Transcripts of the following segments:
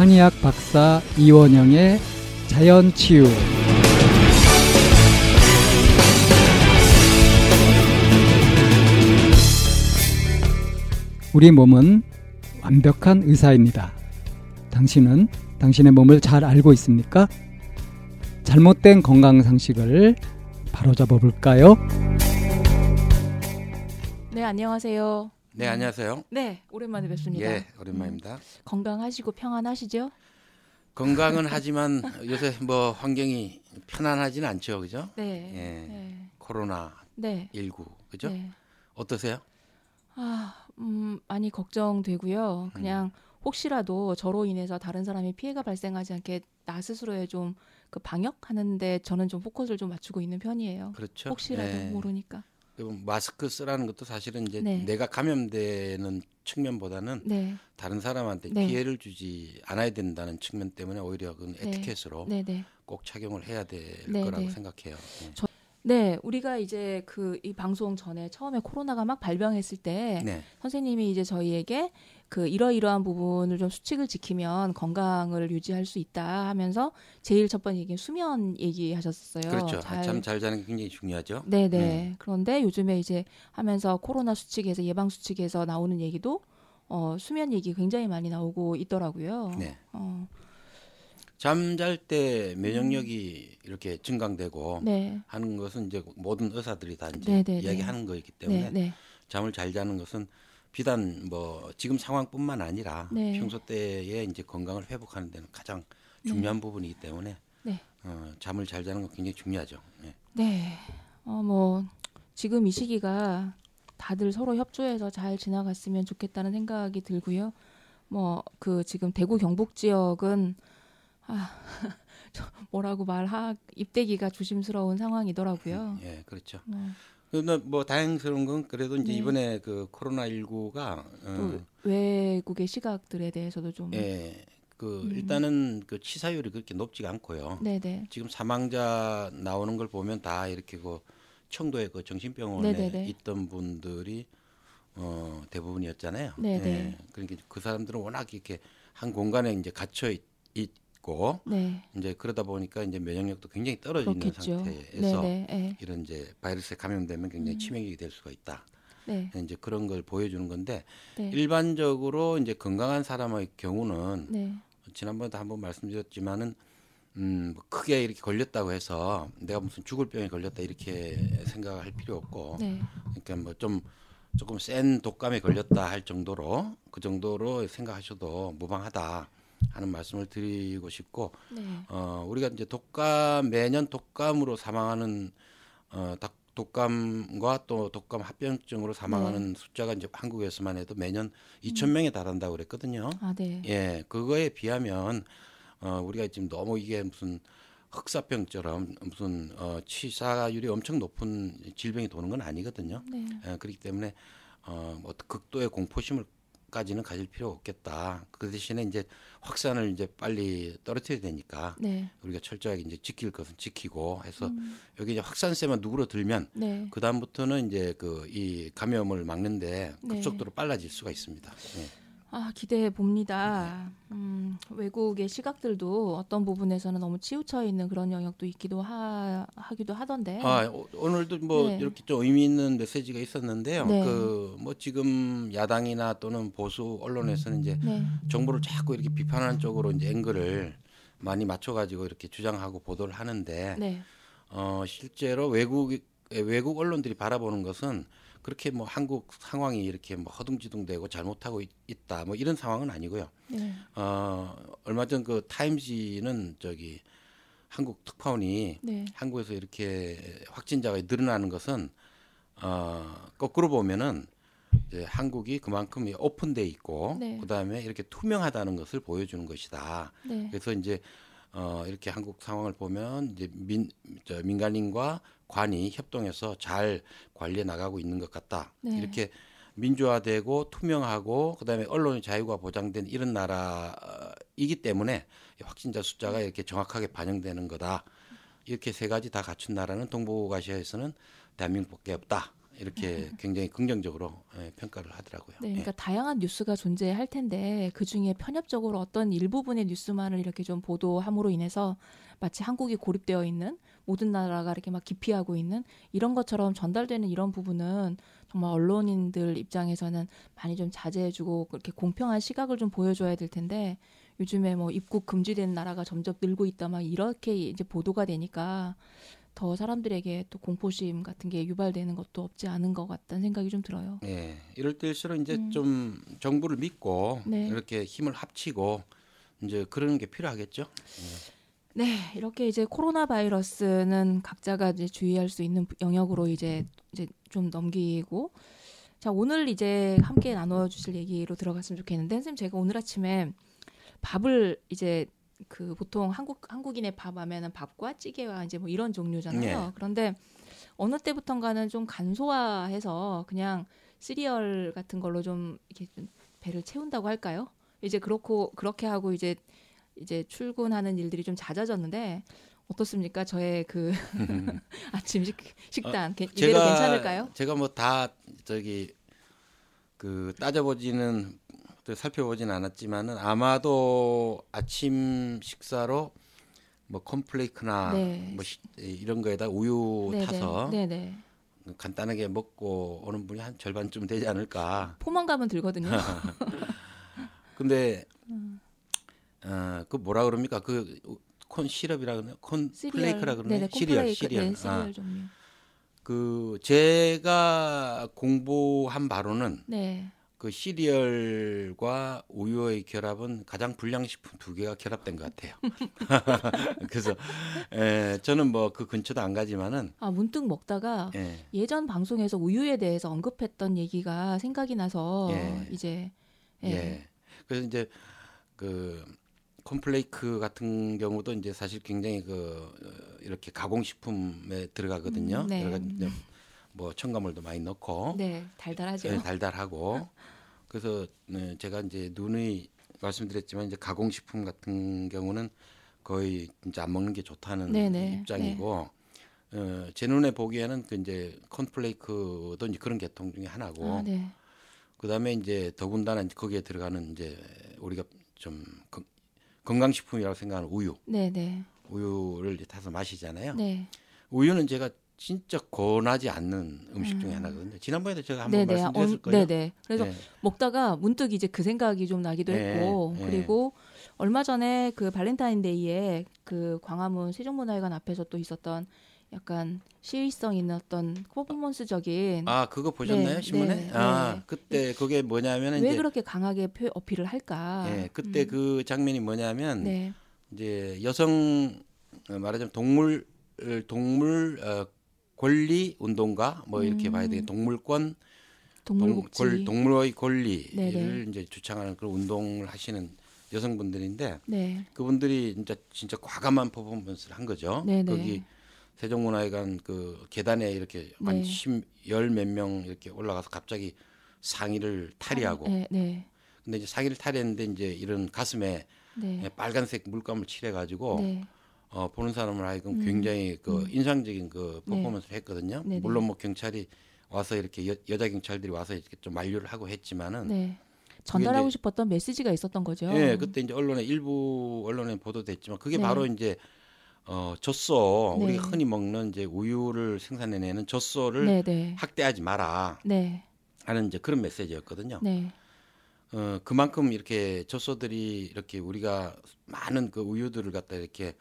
한의학 박사 이원영의 자연치유 우리 몸은 완벽한 의사입니다. 당신은 당신의 몸을 잘 알고 있습니까? 잘못된 건강 상식을 바로잡아 볼까요? 네, 안녕하세요. 네, 안녕하세요. 네, 오랜만에 뵙습니다. 예, 오랜만입니다. 건강하시고 평안하시죠? 건강은 하지만 요새 뭐 환경이 편안하지는 않죠, 그죠? 네. 예. 네. 코로나 네. 19 그죠? 네. 어떠세요? 아, 음, 많이 걱정되고요. 그냥 혹시라도 저로 인해서 다른 사람이 피해가 발생하지 않게 나 스스로의 좀 그 방역하는데 저는 좀 포커스를 좀 맞추고 있는 편이에요. 그렇죠. 혹시라도 예. 모르니까. 그리고 마스크 쓰라는 것도 사실은 이제 네. 내가 감염되는 측면보다는 네. 다른 사람한테 네. 피해를 주지 않아야 된다는 측면 때문에 오히려 그건 네. 에티켓으로 네, 네. 꼭 착용을 해야 될 네, 거라고 네. 생각해요. 예. 네, 우리가 이제 그 이 방송 전에 처음에 코로나가 막 발병했을 때 네. 선생님이 이제 저희에게 그 이러이러한 부분을 좀 수칙을 지키면 건강을 유지할 수 있다 하면서 제일 첫 번째 얘기 수면 얘기하셨었어요. 그렇죠. 잘- 잠잘 자는 게 굉장히 중요하죠. 네네. 그런데 요즘에 이제 하면서 코로나 수칙에서 예방 수칙에서 나오는 얘기도 어, 수면 얘기 굉장히 많이 나오고 있더라고요. 네. 어, 잠잘 때 면역력이 이렇게 증강되고 네. 하는 것은 이제 모든 의사들이 다 이제 네, 네, 네. 이야기하는 거이기 때문에 네, 네. 잠을 잘 자는 것은 비단 뭐 지금 상황뿐만 아니라 네. 평소 때의 이제 건강을 회복하는 데는 가장 중요한 부분이기 때문에 네. 어, 잠을 잘 자는 건 굉장히 중요하죠. 네. 네. 어, 뭐, 지금 이 시기가 다들 서로 협조해서 잘 지나갔으면 좋겠다는 생각이 들고요. 뭐, 그, 지금 대구 경북 지역은, 아, 저 뭐라고 말하, 입대기가 조심스러운 상황이더라고요. 예, 그렇죠. 뭐, 근데 뭐 다행스러운 건 그래도 이제 네. 이번에 그 코로나 19가 또 어, 외국의 시각들에 대해서도 좀. 예, 그 음. 일단은 그 치사율이 그렇게 높지가 않고요. 네네. 지금 사망자 나오는 걸 보면 다 이렇게 그 청도의 그 정신병원에 네네네. 있던 분들이 어 대부분이었잖아요. 네네. 예, 그러니까 그 사람들은 워낙 이렇게 한 공간에 이제 갇혀 있, 있고 네. 이제 그러다 보니까 이제 면역력도 굉장히 떨어져 있는 그렇겠죠. 상태에서 네네. 네. 이런 이제 바이러스에 감염되면 굉장히 음. 치명적이 될 수가 있다. 네. 이제 그런 걸 보여주는 건데 네. 일반적으로 이제 건강한 사람의 경우는 네. 지난번에도 한번 말씀드렸지만은 음, 뭐 크게 이렇게 걸렸다고 해서 내가 무슨 죽을 병에 걸렸다 이렇게 생각할 필요 없고 네. 그러니까 뭐 좀 조금 센 독감에 걸렸다 할 정도로 그 정도로 생각하셔도 무방하다 하는 말씀을 드리고 싶고 네. 어 우리가 이제 독감 매년 독감으로 사망하는 어 닭- 독감과 또 독감 합병증으로 사망하는 숫자가 이제 한국에서만 해도 매년 2천 명에 달한다고 그랬거든요. 아, 네. 예, 그거에 비하면 어, 우리가 지금 너무 이게 무슨 흑사병처럼 무슨 어, 치사율이 엄청 높은 질병이 도는 건 아니거든요. 네. 예, 그렇기 때문에 어, 뭐 극도의 공포심을 까지는 가질 필요가 없겠다. 그 대신에 이제 확산을 이제 빨리 떨어뜨려야 되니까 네. 우리가 철저하게 이제 지킬 것은 지키고 해서 음. 여기 이제 확산세만 누그러 들면 네. 그 다음부터는 이제 그 이 감염을 막는데 네. 급속도로 빨라질 수가 있습니다. 예. 아, 기대해 봅니다. 음, 외국의 시각들도 어떤 부분에서는 너무 치우쳐 있는 그런 영역도 있기도 하, 하기도 하던데. 아, 오- 오늘도 뭐 네. 이렇게 좀 의미 있는 메시지가 있었는데요. 네. 그뭐 지금 야당이나 또는 보수 언론에서는 이제 네. 정부를 자꾸 이렇게 비판하는 쪽으로 이제 앵글을 많이 맞춰 가지고 이렇게 주장하고 보도를 하는데 네. 어 실제로 외국 외국 언론들이 바라보는 것은 그렇게 뭐 한국 상황이 이렇게 뭐 허둥지둥되고 잘못하고 있, 다 뭐 이런 상황은 아니고요. 네. 어 얼마 전 그 타임지는 저기 한국 특파원이 네. 한국에서 이렇게 확진자가 늘어나는 것은 어, 거꾸로 보면은 이제 한국이 그만큼 이 오픈돼 있고 네. 그다음에 이렇게 투명하다는 것을 보여주는 것이다. 네. 그래서 이제 어, 이렇게 한국 상황을 보면 이제 민, 저 민간인과 관이 협동해서 잘 관리해 나가고 있는 것 같다. 네. 이렇게 민주화되고 투명하고 그다음에 언론의 자유가 보장된 이런 나라이기 때문에 확진자 숫자가 이렇게 정확하게 반영되는 거다. 이렇게 세 가지 다 갖춘 나라는 동북아시아에서는 대한민국밖에 없다. 이렇게 굉장히 긍정적으로 예, 평가를 하더라고요. 네, 예. 그러니까 다양한 뉴스가 존재할 텐데 그 중에 편협적으로 어떤 일부분의 뉴스만을 이렇게 좀 보도함으로 인해서 마치 한국이 고립되어 있는 모든 나라가 이렇게 막 기피하고 있는 이런 것처럼 전달되는 이런 부분은 정말 언론인들 입장에서는 많이 좀 자제해주고 그렇게 공평한 시각을 좀 보여줘야 될 텐데 요즘에 뭐 입국 금지된 나라가 점점 늘고 있다 막 이렇게 이제 보도가 되니까 더 사람들에게 또 공포심 같은 게 유발되는 것도 없지 않은 것 같다는 생각이 좀 들어요. 예, 이럴 때일수록 이제 음. 좀 정부를 믿고 네. 이렇게 힘을 합치고 이제 그러는 게 필요하겠죠. 네, 이렇게 이제 코로나 바이러스는 각자가 이제 주의할 수 있는 영역으로 이제 이제 좀 넘기고 자 오늘 이제 함께 나눠 주실 얘기로 들어갔으면 좋겠는데 선생님 제가 오늘 아침에 밥을 이제 그 보통 한국 한국인의 밥 하면은 밥과 찌개와 이제 뭐 이런 종류잖아요. 네. 그런데 어느 때부턴가는 좀 간소화해서 그냥 시리얼 같은 걸로 좀 이렇게 좀 배를 채운다고 할까요? 이제 그렇고 그렇게 하고 이제 이제 출근하는 일들이 좀 잦아졌는데 어떻습니까? 저의 그 아침 식, 식단 게- 이대로 괜찮을까요? 제가 뭐 다 저기 그 따져보지는 또 살펴보지는 않았지만은 아마도 아침 식사로 뭐 콘플레이크나 네. 뭐 시- 이런 거에다 우유 타서 네네. 간단하게 먹고 오는 분이 한 절반쯤 되지 않을까. 포만감은 들거든요. 근데 음. 어 그 뭐라 그럽니까 그 콘 시럽이라 그러나 콘 플레이크라 그러나 네네, 시리얼 시리얼 네, 시리얼 아, 종류. 그 제가 공부한 바로는 네. 그 시리얼과 우유의 결합은 가장 불량식품 두 개가 결합된 것 같아요. 그래서 에, 저는 뭐 그 근처도 안 가지만은 아 문득 먹다가 예, 예전 방송에서 우유에 대해서 언급했던 얘기가 생각이 나서 예. 이제 예. 예. 그래서 이제 그 콘플레이크 같은 경우도 이제 사실 굉장히 그 어, 이렇게 가공식품에 들어가거든요. 음, 네. 여러 가지 뭐 첨가물도 많이 넣고 네 달달하죠. 예, 달달하고 그래서 네, 제가 이제 누누이 말씀드렸지만 이제 가공식품 같은 경우는 거의 진짜 안 먹는 게 좋다는 네네, 입장이고 어, 제 눈에 보기에는 그 이제 콘플레이크도 이제 그런 계통 중에 하나고 아, 네. 그다음에 이제 더군다나 이제 거기에 들어가는 이제 우리가 좀 건- 건강식품이라고 생각하는 우유 네, 네. 우유를 타서 마시잖아요. 네. 우유는 제가 진짜 권하지 않는 음식 중에 음. 하나거든요. 지난번에도 제가 한번. 말씀드렸을 어, 거예요. 네네. 그래서 네. 먹다가 문득 이제 그 생각이 좀 나기도 네, 했고 네. 그리고 얼마 전에 그 발렌타인데이에 그 광화문 세종문화회관 앞에서 또 있었던 약간 시의성 있는 어떤 퍼포먼스적인 아 그거 보셨나요 네, 신문에? 네, 아 네. 그때 그게 뭐냐면 왜 그렇게 강하게 표, 어필을 할까? 예, 그때 음. 그 장면이 뭐냐면 네. 이제 여성 어, 말하자면 동물 동물 어, 권리 운동가 뭐 이렇게 음. 봐야 되겠 동물권 동물복지. 동, 권, 동물의 권리를 네네. 이제 주창하는 그런 운동을 하시는 여성분들인데 네. 그분들이 진짜 진짜 과감한 퍼포먼스를 한 거죠. 네네. 거기 세종문화회관 그 계단에 이렇게 네. 한열몇 명 이렇게 올라가서 갑자기 상의를 탈의하고 네, 네. 근데 이제 상의를 탈의했는데 이제 이런 가슴에 네. 빨간색 물감을 칠해 가지고 네. 어, 보는 사람을 하여금 음. 굉장히 그 음. 인상적인 그 네. 퍼포먼스를 했거든요. 네네. 물론 뭐 경찰이 와서 이렇게 여, 여자 경찰들이 와서 이렇게 좀 만류를 하고 했지만은 네. 전달하고 이제- 싶었던 메시지가 있었던 거죠. 예, 그때 이제 언론에 일부 언론에 보도됐지만 그게 네. 바로 이제 어, 젖소 네. 우리가 흔히 먹는 이제 우유를 생산해내는 젖소를 네, 네. 학대하지 마라 네. 하는 이제 그런 메시지였거든요. 네. 어, 그만큼 이렇게 젖소들이 이렇게 우리가 많은 그 우유들을 갖다 이렇게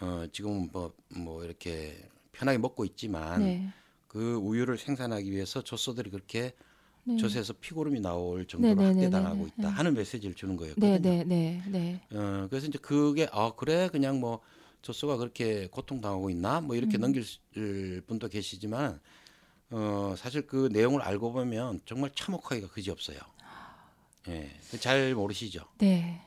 어, 지금은 뭐, 뭐 이렇게 편하게 먹고 있지만 네. 그 우유를 생산하기 위해서 젖소들이 그렇게 네. 젖에서 피고름이 나올 정도로 네, 네, 네, 학대당하고 네, 있다 네. 하는 메시지를 주는 거였거든요. 네, 네, 네, 네. 어, 그래서 이제 그게 아 그래 그냥 뭐 젖소가 그렇게 고통당하고 있나 뭐 이렇게 음. 넘길 수- 분도 계시지만 어 사실 그 내용을 알고 보면 정말 참혹하기가 그지 없어요. 예, 잘 모르시죠. 네.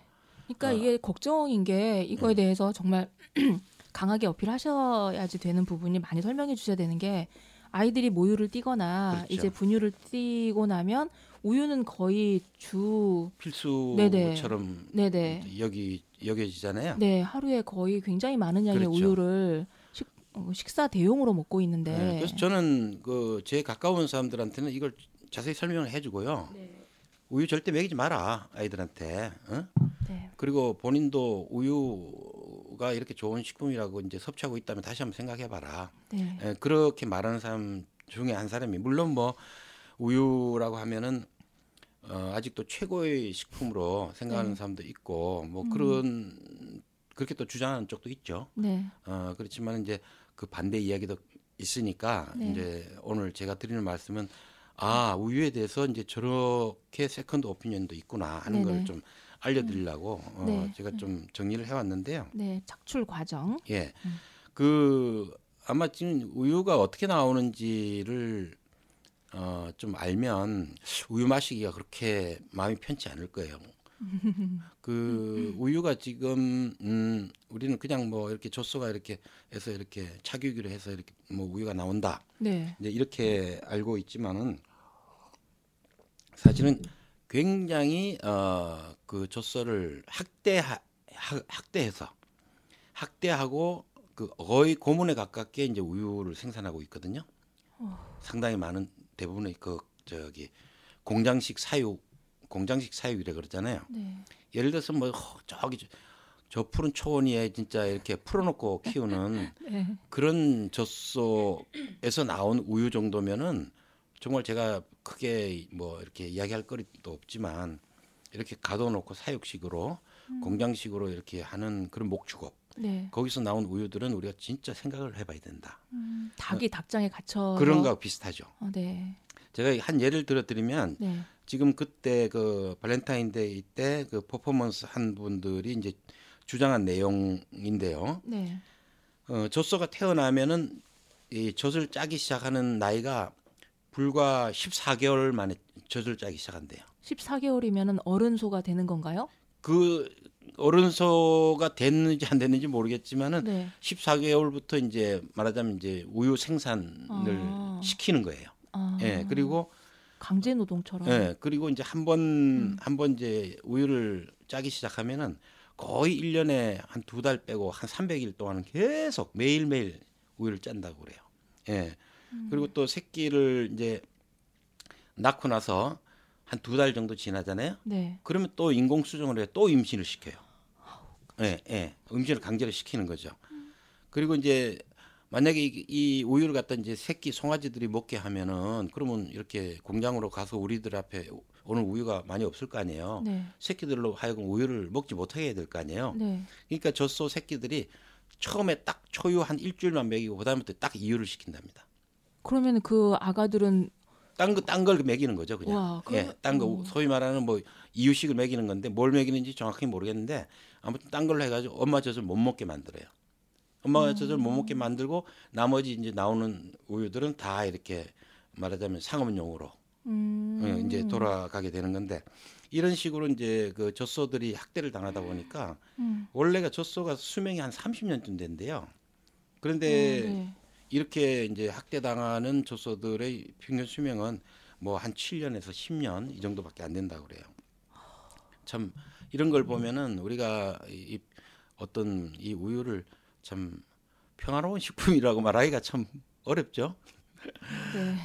그러니까 어. 이게 걱정인 게 이거에 음. 대해서 정말 강하게 어필하셔야지 되는 부분이 많이 설명해 주셔야 되는 게 아이들이 모유를 띠거나 그렇죠. 이제 분유를 띠고 나면 우유는 거의 주 필수처럼 네네 여기 여겨지잖아요. 네 하루에 거의 굉장히 많은 양의 그렇죠. 우유를 식, 어, 식사 대용으로 먹고 있는데. 네, 그래서 저는 그 제 가까운 사람들한테는 이걸 자세히 설명을 해주고요. 네. 우유 절대 먹이지 마라 아이들한테. 어? 네. 그리고 본인도 우유가 이렇게 좋은 식품이라고 이제 섭취하고 있다면 다시 한번 생각해봐라. 네. 예, 그렇게 말하는 사람 중에 한 사람이 물론 뭐 우유라고 하면은 어, 아직도 최고의 식품으로 생각하는 네. 사람도 있고 뭐 음. 그런 그렇게 또 주장하는 쪽도 있죠. 네. 어, 그렇지만 이제 그 반대 이야기도 있으니까 네. 이제 오늘 제가 드리는 말씀은 아 우유에 대해서 이제 저렇게 second opinion도 있구나 하는. 걸 좀 알려드리려고 어, 네. 제가 좀 정리를 해왔는데요. 네. 착출 과정. 예, 음. 그 아마 지금 우유가 어떻게 나오는지를 어, 좀 알면 우유 마시기가 그렇게 마음이 편치 않을 거예요. 그 우유가 지금 음 우리는 그냥 뭐 이렇게 젖소가 이렇게 해서 이렇게 착유기로 해서 이렇게 뭐 우유가 나온다. 네. 이제 이렇게 알고 있지만은 사실은 굉장히 어그 젖소를 학대하 학- 학대해서 학대하고 그 거의 고문에 가깝게 이제 우유를 생산하고 있거든요. 상당히 많은 대부분의 그 저기 공장식 사육 공장식 사육이라 그러잖아요. 네. 예를 들어서 뭐 허, 저기 저, 저 푸른 초원위에 진짜 이렇게 풀어놓고 키우는 네. 그런 젖소에서 나온 우유 정도면은 정말 제가 크게 뭐 이렇게 이야기할 거리도 없지만 이렇게 가둬놓고 사육식으로 공장식으로 이렇게 하는 그런 목축업 네. 거기서 나온 우유들은 우리가 진짜 생각을 해봐야 된다. 음, 닭이 닭장에 갇혀. 그런 거하고 비슷하죠. 어, 네. 제가 한 예를 들어드리면 네. 지금 그때 그 발렌타인데이 때 그 퍼포먼스 한 분들이 이제 주장한 내용인데요. 네. 어, 젖소가 태어나면은 이 젖을 짜기 시작하는 나이가 불과 14개월 만에 젖을 짜기 시작한대요. 14개월이면은 어른 소가 되는 건가요? 그 어른소가 됐는지 안 됐는지 모르겠지만은 네. 14개월부터 이제 말하자면 이제 우유 생산을 아. 시키는 거예요. 아. 예. 그리고 강제 노동처럼. 예. 그리고 이제 한번한번 이제 우유를 짜기 시작하면은 거의 1년에 한 두 달 빼고 한 300일 동안은 계속 매일매일 우유를 짠다고 그래요. 예. 그리고 또 새끼를 이제 낳고 나서 한 두 달 정도 지나잖아요. 네. 그러면 또 인공 수정을 해 또 임신을 시켜요. 예, 예. 임신을 강제로 시키는 거죠. 그리고 이제 만약에 이, 이 우유를 갖다 이제 새끼 송아지들이 먹게 하면은 그러면 이렇게 공장으로 가서 우리들 앞에 오늘 우유가 많이 없을 거 아니에요. 네. 새끼들로 하여금 우유를 먹지 못하게 해야 될 거 아니에요. 네. 그러니까 젖소 새끼들이 처음에 딱 초유 한 일주일만 먹이고 그다음부터 딱 이유를 시킨답니다. 그러면 그 아가들은 딴거딴걸 먹이는 거죠, 그냥. 와, 그- 예, 딴거 어. 소위 말하는 뭐 이유식을 먹이는 건데 뭘 먹이는지 정확히 모르겠는데 아무튼 딴 걸로 해가지고 엄마 젖을 못 먹게 만들어요. 엄마 음. 젖을 못 먹게 만들고 나머지 이제 나오는 우유들은 다 이렇게 말하자면 상업용으로 음. 예, 이제 돌아가게 되는 건데 이런 식으로 이제 그 젖소들이 학대를 당하다 보니까 음. 원래가 젖소가 수명이 한 30년쯤 된대요. 그런데 네. 이렇게 이제 학대당하는 젖소들의 평균 수명은 뭐 한 7년에서 10년 이 정도밖에 안 된다고 그래요. 참 이런 걸 보면은 우리가 이 어떤 이 우유를 참 평화로운 식품이라고 말하기가 참 어렵죠. 네.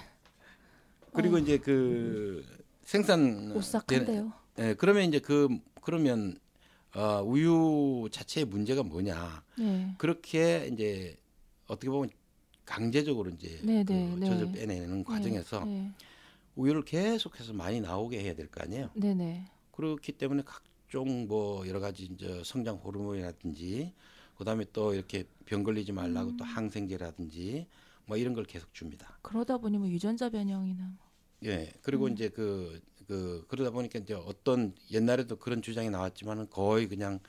그리고 이제 그 생산 오싹한데요. 예, 그러면 이제 그 그러면 어, 우유 자체의 문제가 뭐냐? 네. 그렇게 이제 어떻게 보면 강제적으로 이제 네, 그 네, 네. 젖을 빼내는 과정에서 네. 우유를 계속해서 많이 나오게 해야 될 거 아니에요. 네. 네. 그렇기 때문에 각종 뭐 여러 가지 이제 성장 호르몬이라든지 그다음에 또 이렇게 병 걸리지 말라고 음. 또 항생제라든지 뭐 이런 걸 계속 줍니다. 그러다 보니 뭐 유전자 변형이나 뭐. 예. 그리고 이제 그, 그, 그러다 보니까 이제 어떤 옛날에도 그런 주장이 나왔지만은 거의 그냥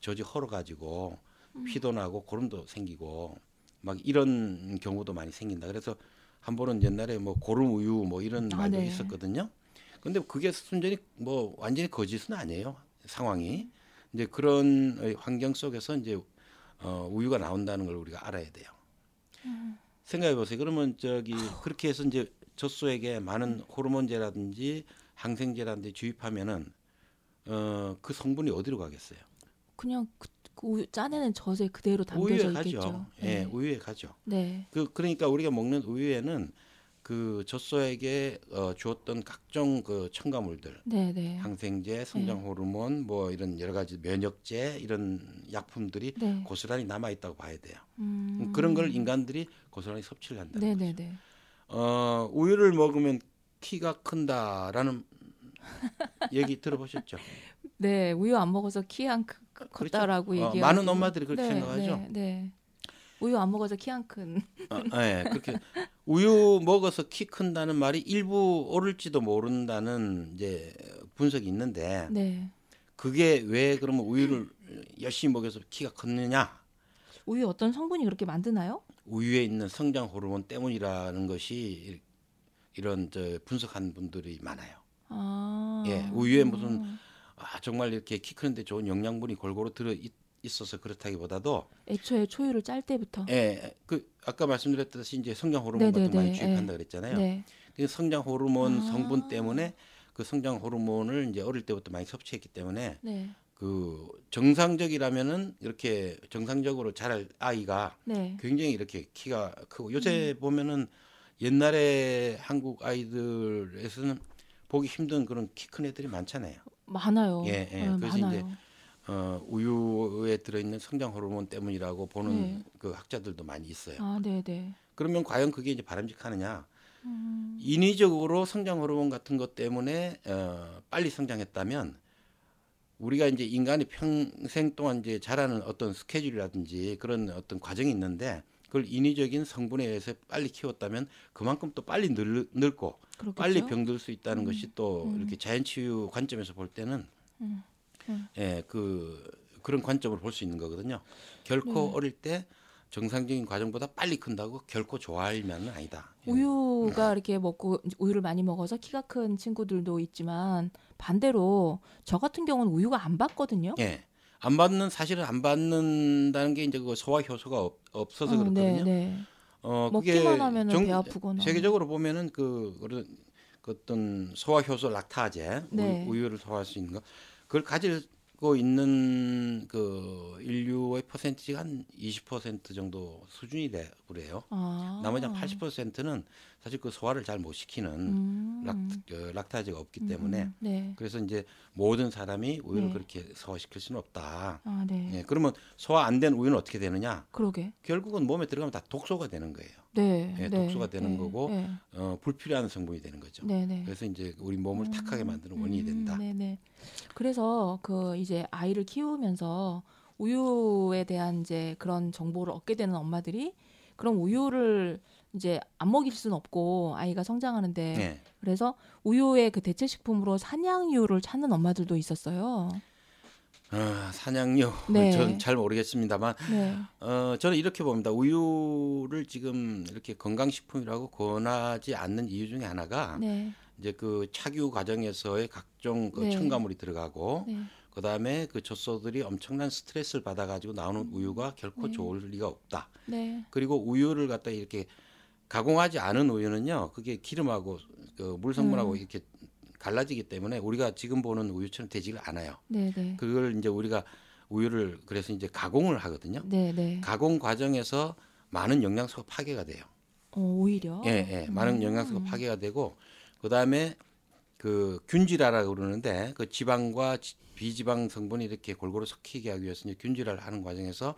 젖이 헐어 가지고 피도 나고 고름도 생기고 막 이런 경우도 많이 생긴다. 그래서 한 번은 옛날에 뭐 고름 우유 뭐 이런 아, 말도 네. 있었거든요. 근데 그게 순전히 뭐 완전히 거짓은 아니에요. 상황이. 이제 그런 환경 속에서 이제 어, 우유가 나온다는 걸 우리가 알아야 돼요. 생각해 보세요. 그러면 저기 그렇게 해서 이제 젖소에게 많은 호르몬제라든지 항생제라든지 주입하면은 어, 그 성분이 어디로 가겠어요? 그냥 그, 그 우유 짜내는 젖에 그대로 우유에 담겨져 가죠. 있겠죠. 예, 네. 우유에 가죠. 네. 그 그러니까 우리가 먹는 우유에는 그 젖소에게 어, 주었던 각종 그 첨가물들, 네, 네. 항생제, 성장 호르몬, 뭐 이런 여러 가지 면역제 이런 약품들이 네. 고스란히 남아 있다고 봐야 돼요. 음. 그런 걸 인간들이 고스란히 섭취를 한다. 네, 네, 네. 어, 우유를 먹으면 키가 큰다라는 얘기 들어보셨죠? 네, 우유 안 먹어서 키 안 컸다라고 어, 얘기하고 많은 엄마들이 그렇게 네, 생각하죠. 네, 네. 우유 안 먹어서 키 안 큰. 어, 예, 그렇게 우유 먹어서 키 큰다는 말이 일부 옳을지도 모른다는 이제 분석이 있는데 네. 그게 왜 그러면 우유를 열심히 먹여서 키가 컸느냐? 우유 어떤 성분이 그렇게 만드나요? 우유에 있는 성장 호르몬 때문이라는 것이 이런 저 분석한 분들이 많아요. 아. 예, 우유에 무슨 아, 정말 이렇게 키 크는데 좋은 영양분이 골고루 들어 있, 있어서 그렇다기보다도 애초에 초유를 짤 때부터. 예, 그 아까 말씀드렸듯이 이제 성장 호르몬 같은 거 네네네, 많이 주입한다 예. 그랬잖아요. 네. 그 성장 호르몬 아. 성분 때문에 그 성장 호르몬을 이제 어릴 때부터 많이 섭취했기 때문에 네. 그 정상적이라면은 이렇게 정상적으로 자랄 아이가 네. 굉장히 이렇게 키가 크고 요새 보면은 옛날에 한국 아이들에서는 보기 힘든 그런 키 큰 애들이 많잖아요. 많아요. 예, 예. 네, 그래서 많아요. 이제 어, 우유에 들어있는 성장 호르몬 때문이라고 보는 네. 그 학자들도 많이 있어요. 아, 네, 네. 그러면 과연 그게 이제 바람직하느냐? 음. 인위적으로 성장 호르몬 같은 것 때문에 어, 빨리 성장했다면 우리가 이제 인간이 평생 동안 이제 자라는 어떤 스케줄이라든지 그런 어떤 과정이 있는데 그걸 인위적인 성분에 의해서 빨리 키웠다면 그만큼 또 빨리 늙, 늙고 그렇겠죠? 빨리 병들 수 있다는 음, 것이 또 음. 이렇게 자연 치유 관점에서 볼 때는 음, 음. 예, 그 그런 관점을 볼 수 있는 거거든요. 결코 네. 어릴 때 정상적인 과정보다 빨리 큰다고 결코 좋아할 면은 아니다. 우유가 이렇게 먹고 우유를 많이 먹어서 키가 큰 친구들도 있지만 반대로 저 같은 경우는 우유가 안 받거든요. 예. 안 받는 사실은 안 받는다는 게 이제 그 소화 효소가 없, 없어서 어, 그렇거든요. 네, 네. 어배 아프거나. 세계적으로 보면은 그 그런 그 어떤 소화 효소 락타제 네. 우유, 를 소화할 수 있는 거 그걸 가지 고 있는 그 인류의 퍼센티지가 한 20% 정도 수준이 돼 그래요. 아. 나머지 한 80%는 사실 그 소화를 잘 못 시키는 음. 락, 그 락타제가 없기 때문에 음, 네. 그래서 이제 모든 사람이 우유를 네. 그렇게 소화시킬 수는 없다. 아, 네. 예, 그러면 소화 안 된 우유는 어떻게 되느냐? 그러게. 결국은 몸에 들어가면 다 독소가 되는 거예요. 네. 예, 네, 독소가 되는 네, 거고 네. 어, 불필요한 성분이 되는 거죠. 네, 네. 그래서 이제 우리 몸을 탁하게 만드는 원인이 된다. 음, 네네. 그래서 그 이제 아이를 키우면서 우유에 대한 이제 그런 정보를 얻게 되는 엄마들이 그럼 우유를 이제 안 먹일 수는 없고 아이가 성장하는데 네. 그래서 우유의 그 대체 식품으로 산양유를 찾는 엄마들도 있었어요. 어, 산양유 네. 전잘 모르겠습니다만 네. 어, 저는 이렇게 봅니다. 우유를 지금 이렇게 건강식품이라고 권하지 않는 이유 중에 하나가 네. 이제 그 착유 과정에서의 각종 그 네. 첨가물이 들어가고 네. 그다음에 그 젖소들이 엄청난 스트레스를 받아가지고 나오는 우유가 결코 네. 좋을 리가 없다. 네. 그리고 우유를 갖다 이렇게 가공하지 않은 우유는요, 그게 기름하고 그 물성분하고 음. 이렇게 갈라지기 때문에 우리가 지금 보는 우유처럼 되지를 않아요. 네. 네. 그걸 이제 우리가 우유를 그래서 이제 가공을 하거든요. 네. 네. 가공 과정에서 많은 영양소가 파괴가 돼요. 어, 오히려. 예, 예. 많은 영양소가 음. 파괴가 되고 그다음에 그 균질화라고 그러는데 그 지방과 지- 비지방 성분이 이렇게 골고루 섞이게 하기 위해서 이제 균질화를 하는 과정에서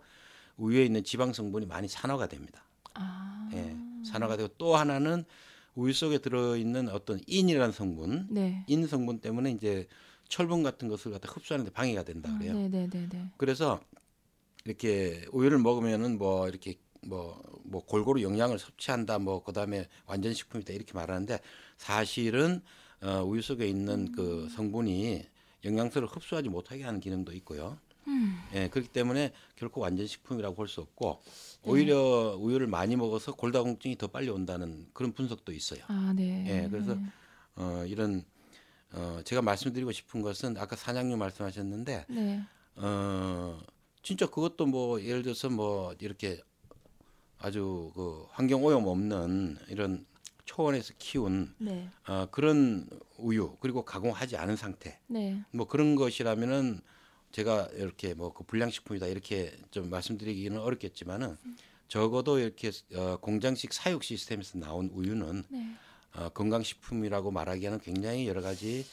우유에 있는 지방 성분이 많이 산화가 됩니다. 아. 예. 산화가 되고 또 하나는 우유 속에 들어 있는 어떤 인이라는 성분, 네. 인 성분 때문에 이제 철분 같은 것을 갖다 흡수하는데 방해가 된다 그래요. 네, 네, 네, 네. 그래서 이렇게 우유를 먹으면은 뭐 이렇게 뭐, 뭐 골고루 영양을 섭취한다 뭐 그다음에 완전 식품이다 이렇게 말하는데 사실은 어, 우유 속에 있는 그 성분이 영양소를 흡수하지 못하게 하는 기능도 있고요. 음. 예, 그렇기 때문에 결코 완전 식품이라고 볼 수 없고 네. 오히려 우유를 많이 먹어서 골다공증이 더 빨리 온다는 그런 분석도 있어요. 아, 네. 예, 그래서 어, 이런 어, 제가 말씀드리고 싶은 것은 아까 산양유 말씀하셨는데 네. 어, 진짜 그것도 뭐 예를 들어서 뭐 이렇게 아주 그 환경 오염 없는 이런 초원에서 키운 네. 어, 그런 우유 그리고 가공하지 않은 상태 네. 뭐 그런 것이라면은 제가 이렇게 뭐 그 불량식품이다 이렇게 좀 말씀드리기는 어렵겠지만은 적어도 이렇게 어, 공장식 사육 시스템에서 나온 우유는 네. 어, 건강식품이라고 말하기에는 굉장히 여러 가지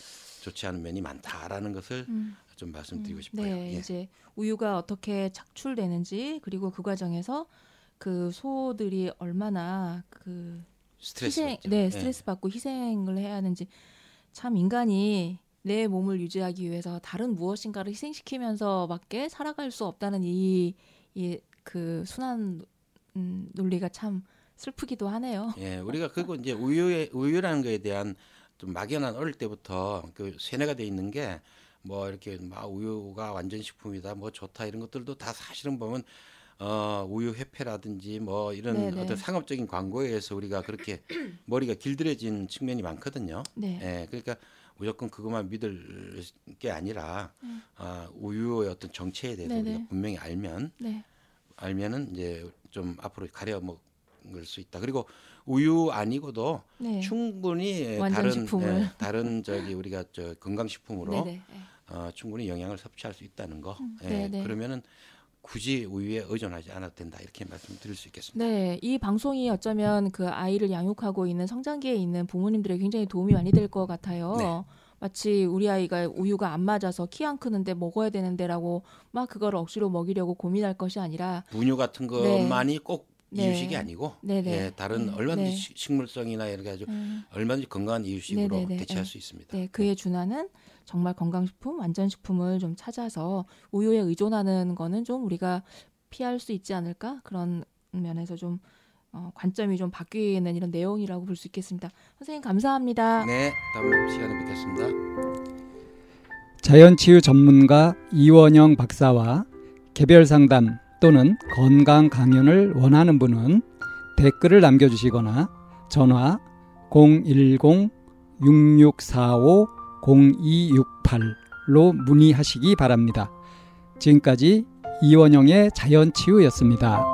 좋지 않은 면이 많다라는 것을 음. 좀 말씀드리고 싶어요. 네, 예. 이제 우유가 어떻게 착출되는지 그리고 그 과정에서 그 소들이 얼마나 그 스트레스 희생, 받죠. 네, 예. 스트레스 받고 희생을 해야 하는지 참 인간이 내 몸을 유지하기 위해서 다른 무엇인가를 희생시키면서밖에 살아갈 수 없다는 이 이 그 순환 음, 논리가 참 슬프기도 하네요. 예, 우리가 그리고 이제 우유의 우유라는 거에 대한 좀 막연한 어릴 때부터 그 세뇌가 돼 있는 게 뭐 이렇게 막 우유가 완전 식품이다, 뭐 좋다 이런 것들도 다 사실은 보면 어 우유 회폐라든지 뭐 이런 네네. 어떤 상업적인 광고에 의해서 우리가 그렇게 머리가 길들여진 측면이 많거든요. 네. 예, 그러니까 무조건 그것만 믿을 게 아니라 음. 아, 우유의 어떤 정체에 대해서 네네. 우리가 분명히 알면 네. 알면은 이제 좀 앞으로 가려 먹을 수 있다. 그리고 우유 아니고도 네. 충분히 완전 다른. 예, 다른 저기 우리가 저 건강식품으로 네, 네. 어, 충분히 영양을 섭취할 수 있다는 거. 예, 네, 네. 그러면은 굳이 우유에 의존하지 않아도 된다 이렇게 말씀드릴 수 있겠습니다. 네, 이 방송이 어쩌면 그 아이를 양육하고 있는 성장기에 있는 부모님들에게 굉장히 도움이 많이 될 것 같아요. 네. 마치 우리 아이가 우유가 안 맞아서 키 안 크는데 먹어야 되는데라고 막 그걸 억지로 먹이려고 고민할 것이 아니라 분유 같은 네. 것만이 꼭 네. 이유식이 아니고 네네. 예, 다른 네. 얼마든지 네. 식- 식물성이나 이렇게 가지고 음, 얼마든지 건강한 이유식으로 네네네. 대체할 네. 수 있습니다. 네, 그에 준하는 정말 건강식품, 완전식품을 좀 찾아서 우유에 의존하는 거는 좀 우리가 피할 수 있지 않을까 그런 면에서 좀 어, 관점이 좀 바뀌는 이런 내용이라고 볼 수 있겠습니다. 선생님 감사합니다. 네, 다음 시간에 뵙겠습니다. 자연치유 전문가 이원영 박사와 개별 상담 또는 건강 강연을 원하는 분은 댓글을 남겨주시거나 전화 010-6645-0268로 문의하시기 바랍니다. 지금까지 이원영의 자연치유였습니다.